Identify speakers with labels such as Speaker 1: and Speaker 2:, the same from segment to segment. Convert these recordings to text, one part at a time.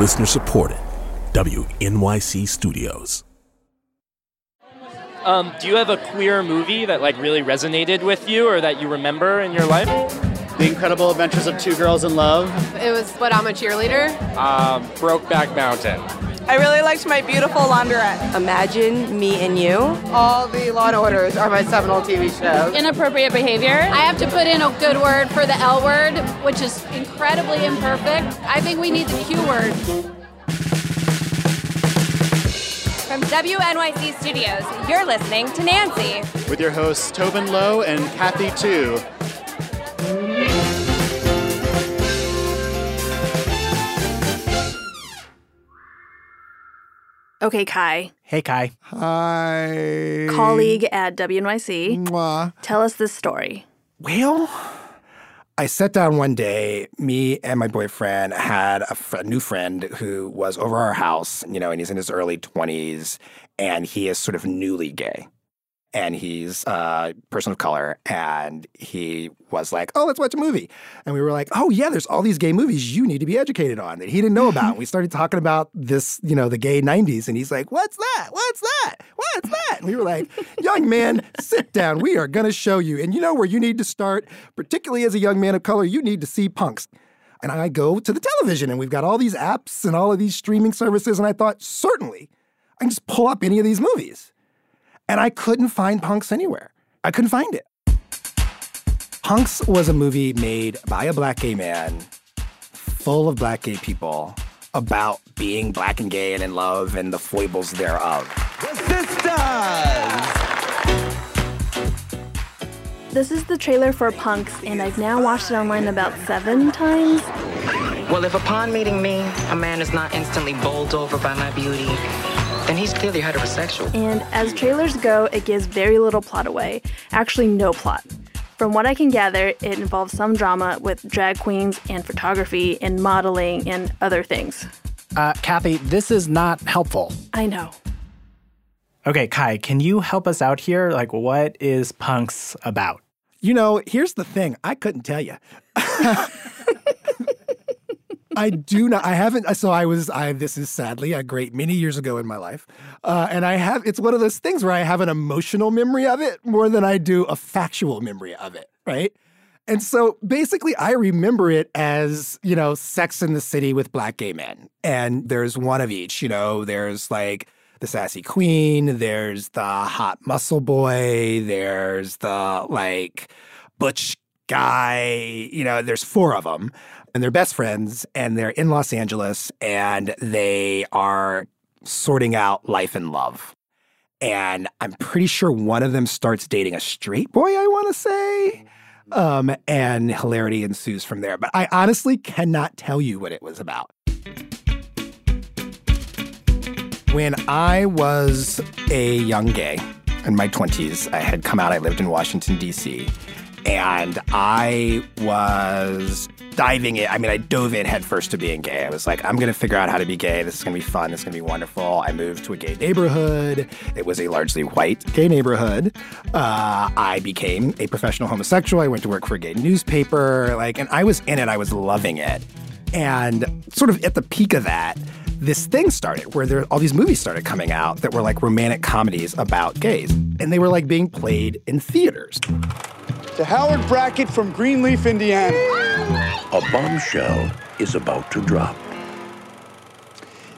Speaker 1: Listener supported. WNYC Studios.
Speaker 2: Um, do you have a queer movie that like really resonated with you or that you remember in your life?
Speaker 3: The Incredible Adventures of Two Girls in Love.
Speaker 4: It was But I'm a Cheerleader.
Speaker 5: Um, Brokeback Mountain.
Speaker 6: I really liked My Beautiful Laundrette.
Speaker 7: Imagine Me and You.
Speaker 4: All the Law and Orders are my seminal TV shows.
Speaker 8: Inappropriate behavior.
Speaker 9: I have to put in a good word for the L word, which is incredibly imperfect. I think we need the Q word.
Speaker 10: From WNYC Studios, you're listening to Nancy.
Speaker 3: With your hosts Tobin Low and Kathy Tu.
Speaker 11: Okay, Kai.
Speaker 12: Hey, Kai.
Speaker 13: Hi.
Speaker 11: Colleague at WNYC.
Speaker 13: Mwah.
Speaker 11: Tell us this story.
Speaker 13: Well, I sat down one day. Me and my boyfriend had a, fr- new friend who was over our house, you know, and he's in his early 20s, and he is sort of newly gay. And he's a person of color, and he was like, "Oh, let's watch a movie." And we were like, "Oh yeah, there's all these gay movies you need to be educated on that he didn't know about." and we started talking about this, you know, the gay '90s, and he's like, "What's that? What's that? What's that?" And we were like, "Young man, sit down. We are going to show you." And you know where you need to start, particularly as a young man of color, you need to see punks. And I go to the television, and we've got all these apps and all of these streaming services, and I thought certainly I can just pull up any of these movies. And I couldn't find Punks anywhere. I couldn't find it. Punks was a movie made by a black gay man, full of black gay people, about being black and gay and in love and the foibles thereof.
Speaker 11: This is the trailer for Punks, and I've now watched it online about seven times.
Speaker 7: Well, if upon meeting me, a man is not instantly bowled over by my beauty, then he's clearly heterosexual.
Speaker 11: And as trailers go, it gives very little plot away. Actually, no plot. From what I can gather, it involves some drama with drag queens and photography and modeling and other things.
Speaker 12: Uh, Kathy, this is not helpful.
Speaker 11: I know.
Speaker 12: Okay, Kai, can you help us out here? Like, what is Punks about?
Speaker 13: You know, here's the thing I couldn't tell you. I do not. I haven't. So I was. I. This is sadly a great many years ago in my life, uh, and I have. It's one of those things where I have an emotional memory of it more than I do a factual memory of it. Right. And so basically, I remember it as, you know, Sex in the City with black gay men. And there's one of each, you know, there's like the sassy queen, there's the hot muscle boy, there's the like butch guy, you know, there's four of them. And they're best friends and they're in Los Angeles and they are sorting out life and love. And I'm pretty sure one of them starts dating a straight boy, I want to say. Um, and hilarity ensues from there. But I honestly cannot tell you what it was about. When I was a young gay in my 20s, I had come out, I lived in Washington, D.C., and I was diving in. I mean, I dove in headfirst to being gay. I was like, I'm going to figure out how to be gay. This is going to be fun. This is going to be wonderful. I moved to a gay neighborhood. It was a largely white gay neighborhood. Uh, I became a professional homosexual. I went to work for a gay newspaper. Like, and I was in it. I was loving it. And sort of at the peak of that, this thing started where there all these movies started coming out that were like romantic comedies about gays. And they were like being played in theaters.
Speaker 14: To Howard Brackett from Greenleaf, Indiana.
Speaker 15: A bombshell is about to drop.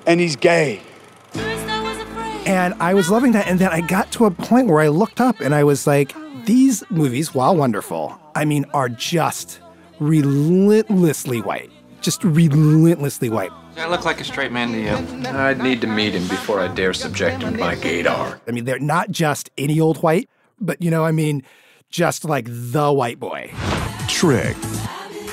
Speaker 14: And he's gay.
Speaker 13: And I was loving that. And then I got to a point where I looked up and I was like, these movies, while wonderful, I mean, are just relentlessly white. Just relentlessly white.
Speaker 5: Does that look like a straight man to you? I'd need to meet him before I dare subject him to my gaydar.
Speaker 13: I mean, they're not just any old white, but you know, I mean, just like the white boy.
Speaker 1: Trick.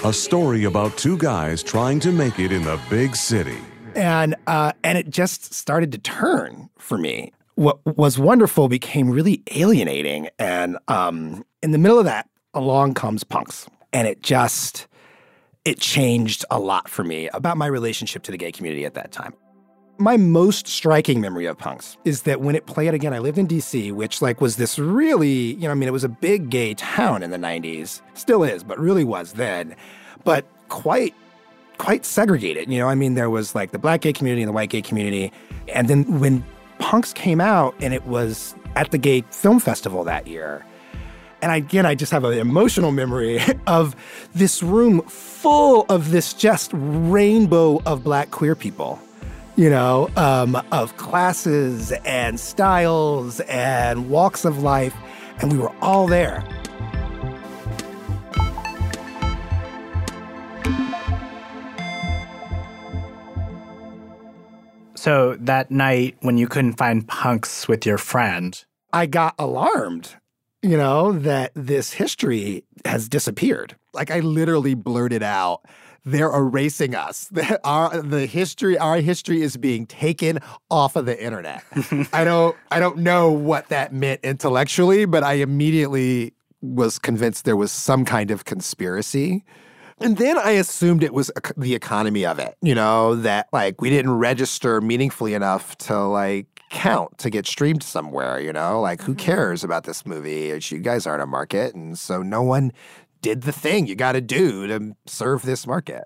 Speaker 1: A story about two guys trying to make it in the big city.
Speaker 13: And uh, and it just started to turn for me. What was wonderful became really alienating. And um, in the middle of that, along comes punks. And it just it changed a lot for me about my relationship to the gay community at that time. My most striking memory of punks is that when it played again, I lived in DC, which like was this really, you know, I mean, it was a big gay town in the 90s. Still is, but really was then. But quite quite segregated. You know, I mean, there was like the black gay community and the white gay community. And then when Punks came out and it was at the gay film festival that year, and again, I just have an emotional memory of this room full of this just rainbow of black queer people, you know, um, of classes and styles and walks of life. And we were all there.
Speaker 12: So that night when you couldn't find punks with your friend,
Speaker 13: I got alarmed, you know, that this history has disappeared. Like I literally blurted out, they're erasing us. Our the history, our history is being taken off of the internet. I don't I don't know what that meant intellectually, but I immediately was convinced there was some kind of conspiracy. And then I assumed it was the economy of it, you know, that like we didn't register meaningfully enough to like count to get streamed somewhere, you know? Like who mm-hmm. cares about this movie? You guys aren't a market. And so no one did the thing you got to do to serve this market.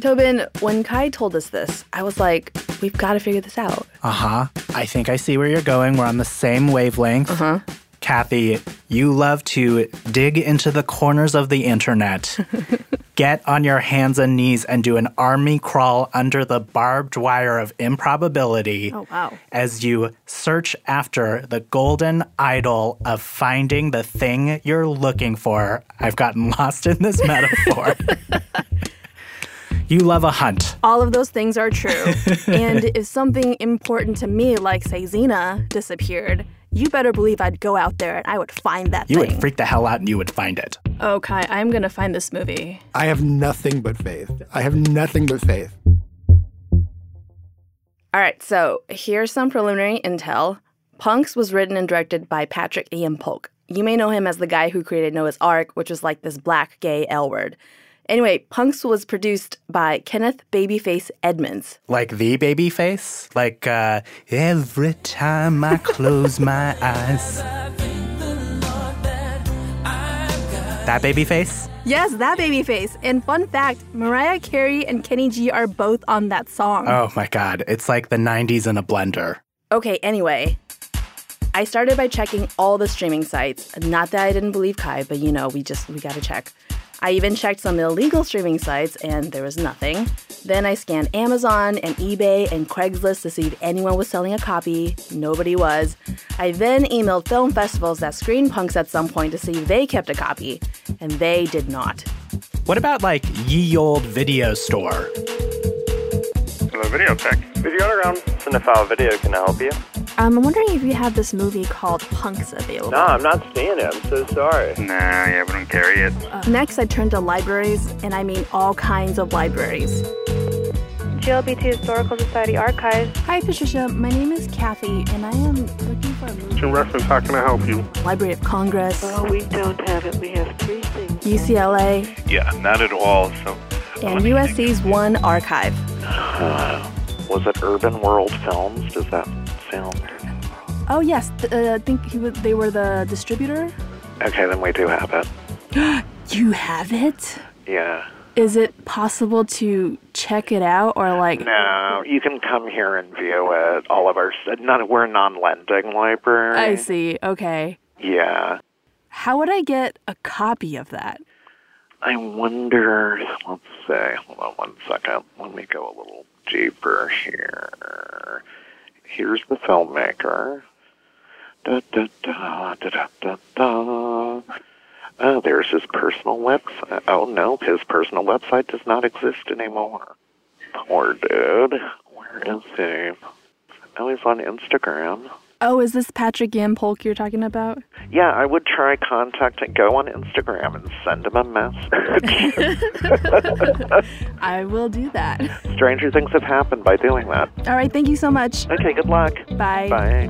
Speaker 11: Tobin, when Kai told us this, I was like, we've got to figure this out.
Speaker 12: Uh huh. I think I see where you're going. We're on the same wavelength. Uh
Speaker 11: huh.
Speaker 12: Kathy, you love to dig into the corners of the internet, get on your hands and knees, and do an army crawl under the barbed wire of improbability
Speaker 11: oh, wow.
Speaker 12: as you search after the golden idol of finding the thing you're looking for. I've gotten lost in this metaphor. You love a hunt.
Speaker 11: All of those things are true. and if something important to me, like, say, Xena, disappeared, you better believe I'd go out there and I would find that thing.
Speaker 12: you
Speaker 11: thing.
Speaker 12: would freak the hell out and you would find it.
Speaker 11: Okay, I'm gonna find this movie.
Speaker 13: I have nothing but faith. I have nothing but faith.
Speaker 11: All right, so here's some preliminary intel. Punks was written and directed by Patrik-Ian Polk. You may know him as the guy who created Noah's Arc, which was like this black gay L word. Anyway, Punks was produced by Kenneth Babyface Edmonds.
Speaker 12: Like the Babyface? Like, uh, every time I close my eyes. That Babyface?
Speaker 11: Yes, that Babyface. And fun fact Mariah Carey and Kenny G are both on that song.
Speaker 12: Oh my god, it's like the 90s in a blender.
Speaker 11: Okay, anyway. I started by checking all the streaming sites. Not that I didn't believe Kai, but you know, we just, we gotta check. I even checked some illegal streaming sites and there was nothing. Then I scanned Amazon and eBay and Craigslist to see if anyone was selling a copy. Nobody was. I then emailed film festivals that screened punks at some point to see if they kept a copy, and they did not.
Speaker 12: What about like ye old video store?
Speaker 8: Hello, Video Tech. Video Underground. Cinephile Video, can I help you?
Speaker 11: Um, I'm wondering if you have this movie called Punks available.
Speaker 8: No, I'm not seeing it. I'm so sorry. Nah, yeah, we don't carry it.
Speaker 11: Uh, next, I turned to libraries, and I mean all kinds of libraries.
Speaker 16: GLBT Historical Society Archives.
Speaker 11: Hi, Patricia. My name is Kathy, and I am looking for a movie.
Speaker 8: To reference, how can I help you?
Speaker 11: Library of Congress.
Speaker 16: Oh, we don't have it. We have three things.
Speaker 11: UCLA.
Speaker 8: Yeah, not at all. So.
Speaker 11: And USC's One Archive.
Speaker 17: Uh, was it Urban World Films? Does that sound?
Speaker 11: Oh yes, uh, I think he was, they were the distributor.
Speaker 17: Okay, then we do have it.
Speaker 11: you have it?
Speaker 17: Yeah.
Speaker 11: Is it possible to check it out or like?
Speaker 17: No, you can come here and view it. All of our not we're a non-lending library.
Speaker 11: I see. Okay.
Speaker 17: Yeah.
Speaker 11: How would I get a copy of that?
Speaker 17: I wonder. Let's say. Hold on one second. Let me go a little deeper here. Here's the filmmaker. Da, da, da, da, da, da, da. Oh, there's his personal website. Oh, no, his personal website does not exist anymore. Poor dude. Where is he? Oh, he's on Instagram.
Speaker 11: Oh, is this Patrik-Ian Polk you're talking about?
Speaker 17: Yeah, I would try contacting, go on Instagram and send him a message.
Speaker 11: I will do that.
Speaker 17: Stranger things have happened by doing that.
Speaker 11: All right, thank you so much.
Speaker 17: Okay, good luck.
Speaker 11: Bye.
Speaker 17: Bye.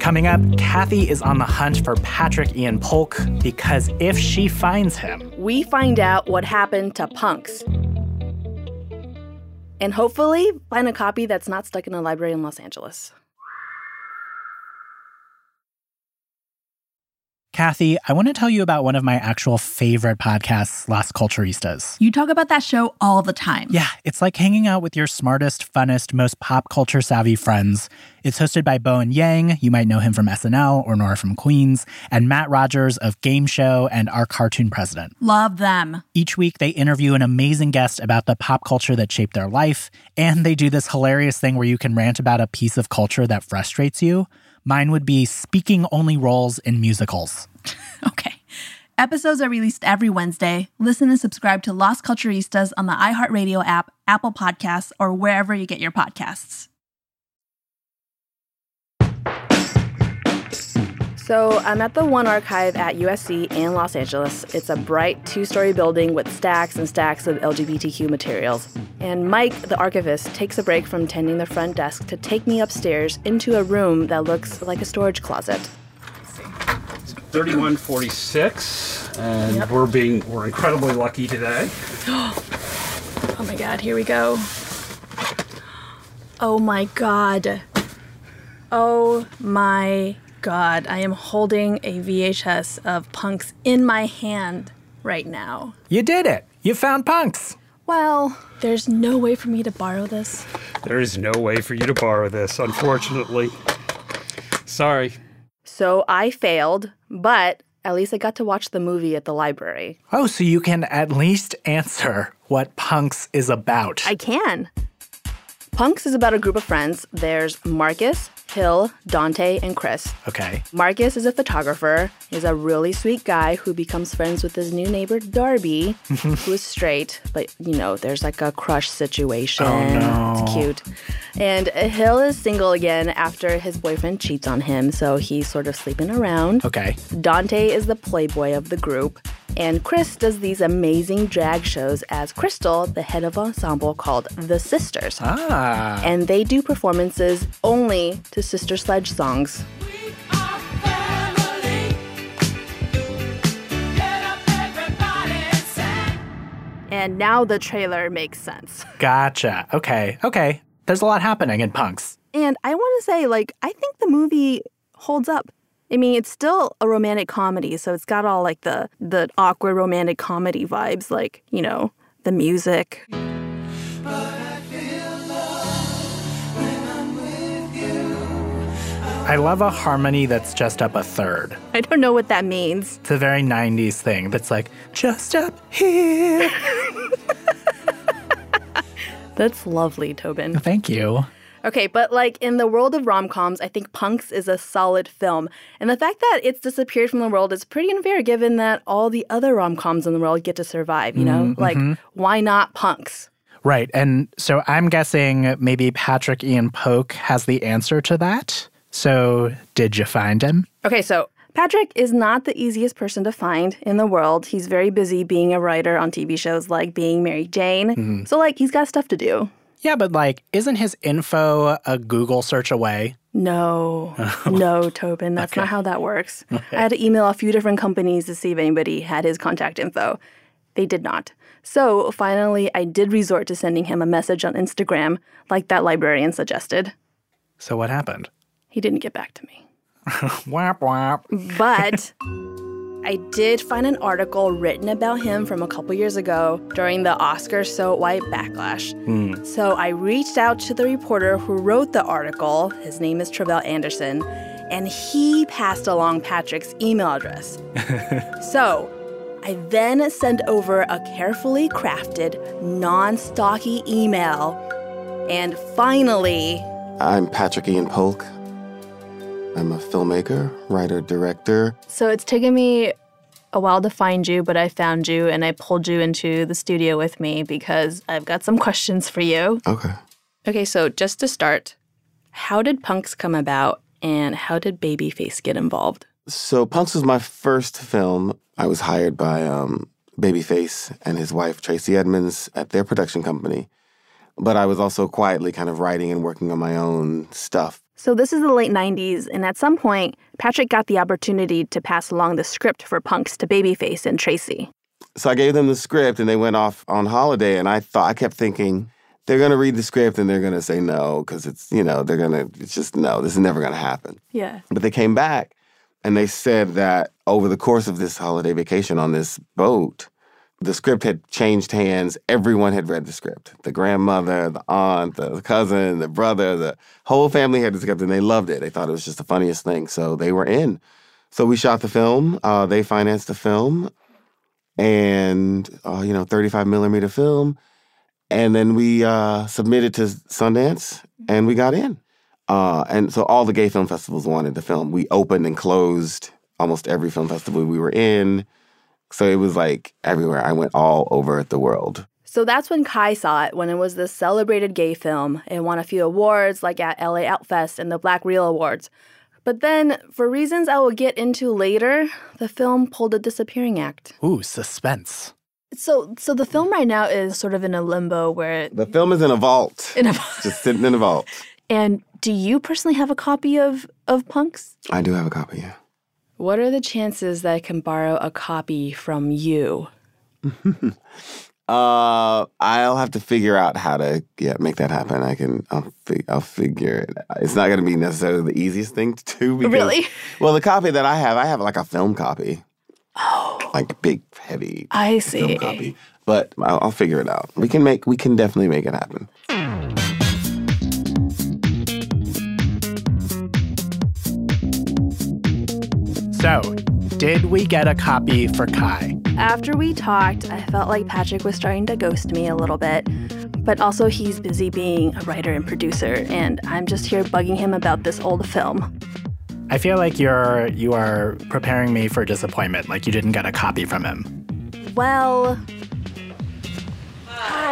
Speaker 12: Coming up, Kathy is on the hunt for Patrik-Ian Polk because if she finds him,
Speaker 11: we find out what happened to punks. And hopefully find a copy that's not stuck in a library in Los Angeles.
Speaker 12: Kathy, I want to tell you about one of my actual favorite podcasts, Las Culturistas.
Speaker 18: You talk about that show all the time.
Speaker 12: Yeah, it's like hanging out with your smartest, funnest, most pop culture savvy friends. It's hosted by Bowen Yang, you might know him from SNL or Nora from Queens, and Matt Rogers of Game Show and Our Cartoon President.
Speaker 18: Love them.
Speaker 12: Each week, they interview an amazing guest about the pop culture that shaped their life, and they do this hilarious thing where you can rant about a piece of culture that frustrates you. Mine would be speaking only roles in musicals.
Speaker 18: okay. Episodes are released every Wednesday. Listen and subscribe to Las Culturistas on the iHeartRadio app, Apple Podcasts, or wherever you get your podcasts.
Speaker 11: So I'm at the One Archive at USC in Los Angeles. It's a bright two story building with stacks and stacks of LGBTQ materials. And Mike, the archivist, takes a break from tending the front desk to take me upstairs into a room that looks like a storage closet.
Speaker 19: 3146 and yep. we're being we're incredibly lucky today.
Speaker 18: oh my god, here we go. Oh my god. Oh my God, I am holding a VHS of punks in my hand right now.
Speaker 12: You did it. You found punks.
Speaker 18: Well, there's no way for me to borrow this.
Speaker 19: There is no way for you to borrow this, unfortunately. Sorry.
Speaker 11: So I failed, but at least I got to watch the movie at the library.
Speaker 12: Oh, so you can at least answer what Punks is about.
Speaker 11: I can. Punks is about a group of friends. There's Marcus, Hill, Dante, and Chris.
Speaker 12: Okay.
Speaker 11: Marcus is a photographer. He's a really sweet guy who becomes friends with his new neighbor, Darby, mm-hmm. who is straight, but you know, there's like a crush situation.
Speaker 12: Oh, no.
Speaker 11: It's cute. And Hill is single again after his boyfriend cheats on him, so he's sort of sleeping around.
Speaker 12: Okay.
Speaker 11: Dante is the playboy of the group. And Chris does these amazing drag shows as Crystal, the head of ensemble called The Sisters.
Speaker 12: Ah.
Speaker 11: And they do performances only to Sister Sledge songs. And now the trailer makes sense.
Speaker 12: Gotcha. Okay. Okay. There's a lot happening in punks.
Speaker 11: And I want to say, like, I think the movie holds up. I mean, it's still a romantic comedy, so it's got all like the the awkward romantic comedy vibes, like you know the music.
Speaker 12: I love a harmony that's just up a third.
Speaker 11: I don't know what that means.
Speaker 12: It's a very 90s thing that's like, just up here.
Speaker 11: that's lovely, Tobin.
Speaker 12: Thank you.
Speaker 11: Okay, but like in the world of rom coms, I think Punks is a solid film. And the fact that it's disappeared from the world is pretty unfair given that all the other rom coms in the world get to survive, you know?
Speaker 12: Mm-hmm.
Speaker 11: Like, why not Punks?
Speaker 12: Right. And so I'm guessing maybe Patrik-Ian Polk has the answer to that. So, did you find him?
Speaker 11: Okay, so Patrick is not the easiest person to find in the world. He's very busy being a writer on TV shows like Being Mary Jane.
Speaker 12: Mhm.
Speaker 11: So, like, he's got stuff to do.
Speaker 12: Yeah, but like, isn't his info a Google search away?
Speaker 11: No, no, Tobin, that's not how that works. I had to email a few different companies to see if anybody had his contact info. They did not. So finally, I did resort to sending him a message on Instagram, like that librarian suggested.
Speaker 12: So, what happened?
Speaker 11: He didn't get back to me.
Speaker 12: whap, whap.
Speaker 11: But I did find an article written about him from a couple years ago during the Oscar So White backlash.
Speaker 12: Hmm.
Speaker 11: So I reached out to the reporter who wrote the article. His name is Tre'vell Anderson, and he passed along Patrick's email address. so I then sent over a carefully crafted, non stocky email. And finally,
Speaker 20: I'm Patrik-Ian Polk. I'm a filmmaker, writer, director.
Speaker 11: So it's taken me a while to find you, but I found you and I pulled you into the studio with me because I've got some questions for you.
Speaker 20: Okay.
Speaker 11: Okay, so just to start, how did Punks come about and how did Babyface get involved?
Speaker 20: So Punks was my first film. I was hired by um, Babyface and his wife Tracy Edmonds at their production company. But I was also quietly kind of writing and working on my own stuff.
Speaker 11: So this is the late 90s, and at some point, Patrick got the opportunity to pass along the script for Punks to Babyface and Tracy.
Speaker 20: So I gave them the script and they went off on holiday. And I thought, I kept thinking, they're going to read the script and they're going to say no because it's, you know, they're going to, it's just no, this is never going to happen.
Speaker 11: Yeah.
Speaker 20: But they came back And they said that over the course of this holiday vacation on this boat, the script had changed hands. Everyone had read the script. The grandmother, the aunt, the cousin, the brother, the whole family had the script and they loved it. They thought it was just the funniest thing. So they were in. So we shot the film. Uh, they financed the film and, uh, you know, 35 millimeter film. And then we uh, submitted to Sundance and we got in. Uh, and so all the gay film festivals wanted the film. We opened and closed almost every film festival we were in. So it was like everywhere. I went all over the world.
Speaker 11: So that's when Kai saw it, when it was this celebrated gay film. It won a few awards, like at LA Outfest and the Black Reel Awards. But then, for reasons I will get into later, the film pulled a disappearing act.
Speaker 12: Ooh, suspense.
Speaker 18: So, so the film right now is sort of in a limbo where.
Speaker 20: it, The film is in a vault.
Speaker 18: In a vault.
Speaker 20: just sitting in a vault.
Speaker 18: And do you personally have a copy of of Punks?
Speaker 20: I do have a copy. Yeah.
Speaker 11: What are the chances that I can borrow a copy from you?
Speaker 20: uh, I'll have to figure out how to yeah make that happen. I can I'll fi- I'll figure it. It's not going to be necessarily the easiest thing to do. Because,
Speaker 18: Really?
Speaker 20: Well, the copy that I have, I have like a film copy. Oh. Like big, heavy.
Speaker 18: I
Speaker 20: Film
Speaker 18: see.
Speaker 20: copy. But I'll, I'll figure it out. We can make. We can definitely make it happen.
Speaker 12: So, did we get a copy for Kai?
Speaker 11: After we talked, I felt like Patrick was starting to ghost me a little bit. But also, he's busy being a writer and producer, and I'm just here bugging him about this old film.
Speaker 12: I feel like you're you are preparing me for disappointment, like you didn't get a copy from him.
Speaker 11: Well,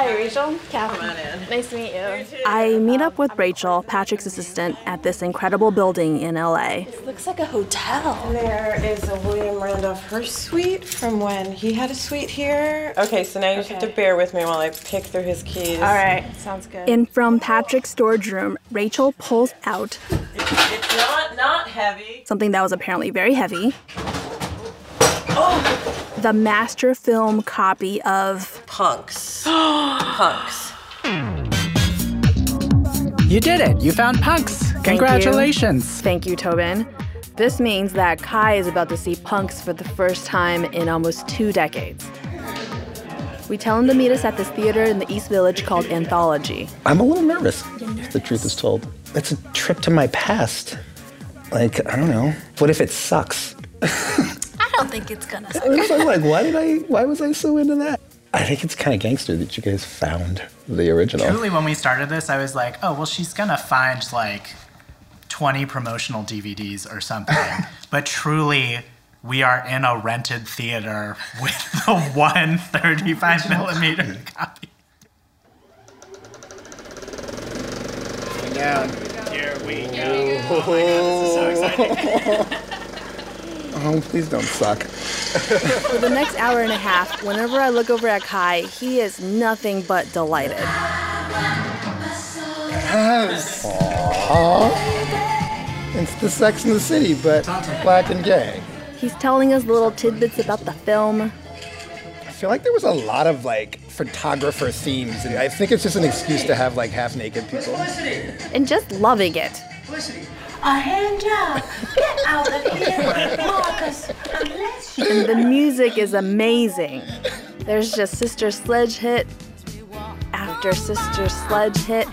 Speaker 18: Hi, Rachel. Catherine. Nice to meet you.
Speaker 11: I meet up with Rachel, Patrick's assistant, at this incredible building in LA.
Speaker 18: It looks like a hotel.
Speaker 4: There is a William Randolph Hearst suite from when he had a suite here. Okay, so now you just have to bear with me while I pick through his keys.
Speaker 18: All right, sounds good.
Speaker 11: In from Patrick's storage room, Rachel pulls out
Speaker 4: It's not not heavy.
Speaker 11: something that was apparently very heavy. Oh. The master film copy of
Speaker 4: Punks. Punks.
Speaker 12: You did it. You found punks.
Speaker 11: Thank you.
Speaker 12: Congratulations.
Speaker 11: Thank you, Tobin. This means that Kai is about to see punks for the first time in almost two decades. We tell him to meet us at this theater in the East Village called Anthology.
Speaker 21: I'm a little nervous, if the truth is told. It's a trip to my past. Like, I don't know. What if it sucks?
Speaker 18: I don't think it's gonna. Suck.
Speaker 21: I was like, why did I, why was I so into that? I think it's kind of gangster that you guys found the original.
Speaker 12: Truly, when we started this, I was like, oh, well, she's going to find like 20 promotional DVDs or something. but truly, we are in a rented theater with the one 35 millimeter copy.
Speaker 13: Down.
Speaker 12: Here we go. Here we go.
Speaker 21: Oh, my God, this is so exciting. Oh, please don't suck.
Speaker 11: For the next hour and a half, whenever I look over at Kai, he is nothing but delighted.
Speaker 21: Yes. Aww. It's the Sex in the City, but black and gay.
Speaker 11: He's telling us little tidbits about the film.
Speaker 21: I feel like there was a lot of like photographer themes, and I think it's just an excuse to have like half naked people.
Speaker 11: and just loving it.
Speaker 22: A hand job. Get out of here, Marcus. Unless you.
Speaker 11: And the music is amazing. There's just Sister Sledge hit after Sister Sledge hit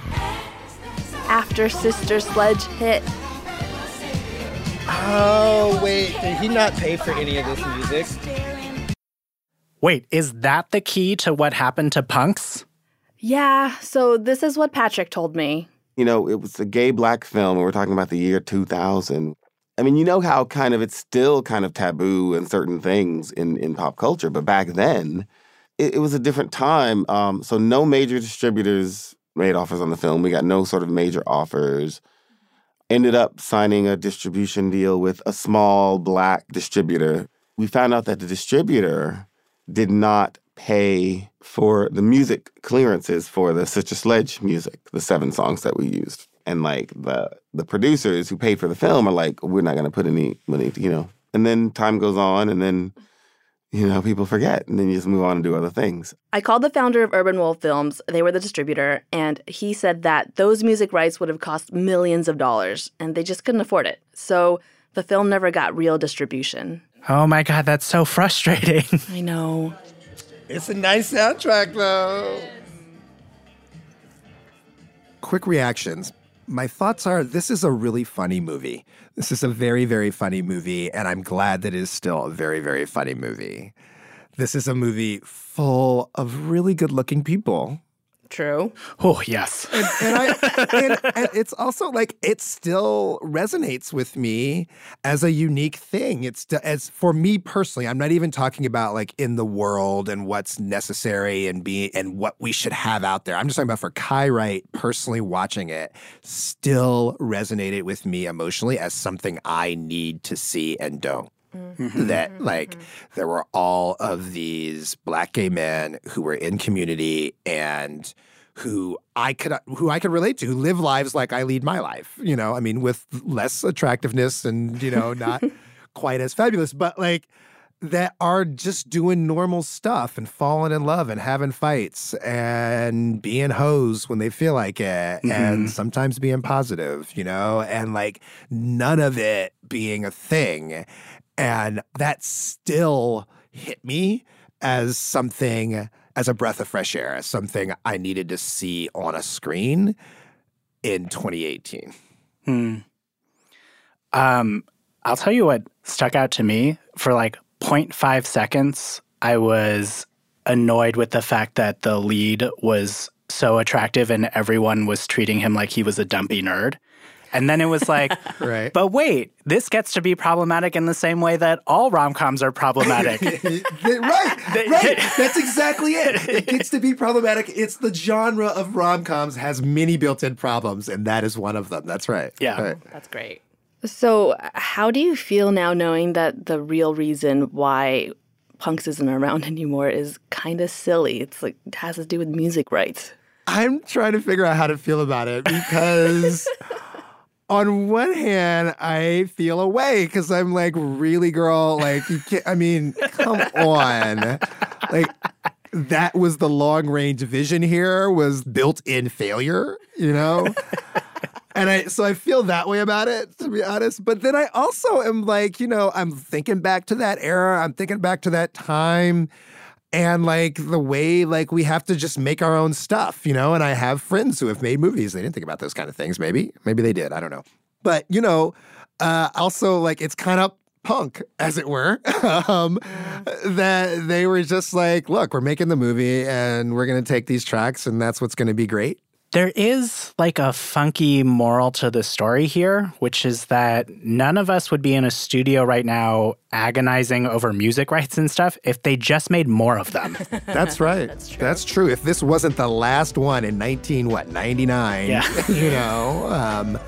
Speaker 11: after Sister Sledge hit.
Speaker 21: Oh wait, did he not pay for any of this music?
Speaker 12: Wait, is that the key to what happened to punks?
Speaker 11: Yeah, so this is what Patrick told me.
Speaker 20: You know, it was a gay black film, and we're talking about the year 2000. I mean, you know how kind of it's still kind of taboo in certain things in, in pop culture, but back then, it, it was a different time. Um, so no major distributors made offers on the film. We got no sort of major offers. Ended up signing a distribution deal with a small black distributor. We found out that the distributor did not pay for the music clearances for the Sister Sledge music, the seven songs that we used. And like the the producers who paid for the film are like, we're not gonna put any money, you know. And then time goes on and then, you know, people forget and then you just move on and do other things.
Speaker 11: I called the founder of Urban World Films, they were the distributor, and he said that those music rights would have cost millions of dollars and they just couldn't afford it. So The film never got real distribution.
Speaker 12: Oh my God, that's so frustrating.
Speaker 11: I know.
Speaker 13: It's a nice soundtrack, though. Quick reactions. My thoughts are this is a really funny movie. This is a very, very funny movie, and I'm glad that it is still a very, very funny movie. This is a movie full of really good looking people.
Speaker 11: True.
Speaker 12: Oh, yes.
Speaker 13: And, and I, and, and it's also like it still resonates with me as a unique thing. It's st- as for me personally. I'm not even talking about like in the world and what's necessary and be and what we should have out there. I'm just talking about for Kai Wright personally watching it still resonated with me emotionally as something I need to see and don't.
Speaker 21: Mm-hmm.
Speaker 13: That like there were all of these black gay men who were in community and who I could who I could relate to, who live lives like I lead my life. You know, I mean, with less attractiveness and you know, not quite as fabulous, but like that are just doing normal stuff and falling in love and having fights and being hoes when they feel like it and
Speaker 21: Mhm.
Speaker 13: sometimes being positive, you know, and like none of it being a thing. And that still hit me as something, as a breath of fresh air, as something I needed to see on a screen in 2018.
Speaker 12: Hmm. Um, I'll tell you what stuck out to me for like 0.5 seconds. I was annoyed with the fact that the lead was so attractive and everyone was treating him like he was a dumpy nerd. And then it was like,
Speaker 13: right.
Speaker 12: but wait, this gets to be problematic in the same way that all rom coms are problematic.
Speaker 13: right, right. That's exactly it. It gets to be problematic. It's the genre of rom coms has many built-in problems, and that is one of them. That's right.
Speaker 12: Yeah.
Speaker 13: Right.
Speaker 11: That's great. So, how do you feel now knowing that the real reason why Punks isn't around anymore is kind of silly? It's like it has to do with music rights.
Speaker 13: I'm trying to figure out how to feel about it because on one hand, I feel away because I'm like, really, girl? Like, you can't, I mean, come on. Like, that was the long range vision here was built in failure, you know? And I so I feel that way about it, to be honest. But then I also am like, you know, I'm thinking back to that era. I'm thinking back to that time and like the way like we have to just make our own stuff, you know. And I have friends who have made movies. They didn't think about those kind of things. Maybe, maybe they did. I don't know. But you know, uh, also like it's kind of punk, as it were. um, that they were just like, look, we're making the movie and we're going to take these tracks, and that's what's going to be great.
Speaker 12: There is like a funky moral to the story here, which is that none of us would be in a studio right now agonizing over music rights and stuff if they just made more of them.
Speaker 13: That's right. That's true. That's true. If this wasn't the last one in 19 what 99,
Speaker 12: Yeah.
Speaker 13: you know, um,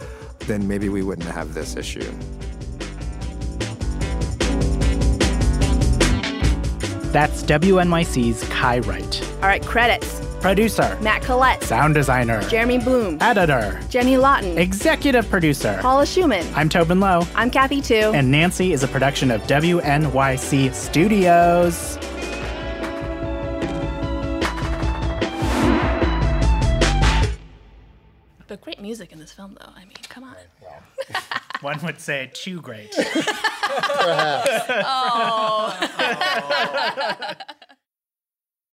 Speaker 13: then maybe we wouldn't have this issue.
Speaker 12: That's WNYC's Kai Wright.
Speaker 11: All right, credits
Speaker 12: Producer,
Speaker 11: Matt Collette,
Speaker 12: sound designer,
Speaker 11: Jeremy Bloom,
Speaker 12: editor,
Speaker 11: Jenny Lawton,
Speaker 12: executive producer.
Speaker 11: Paula Szuchman.
Speaker 12: I'm Tobin Low.
Speaker 11: I'm Kathy Tu.
Speaker 12: And Nancy is a production of WNYC Studios.
Speaker 18: But great music in this film, though. I mean, come on.
Speaker 12: One would say too great. perhaps. oh.
Speaker 18: oh.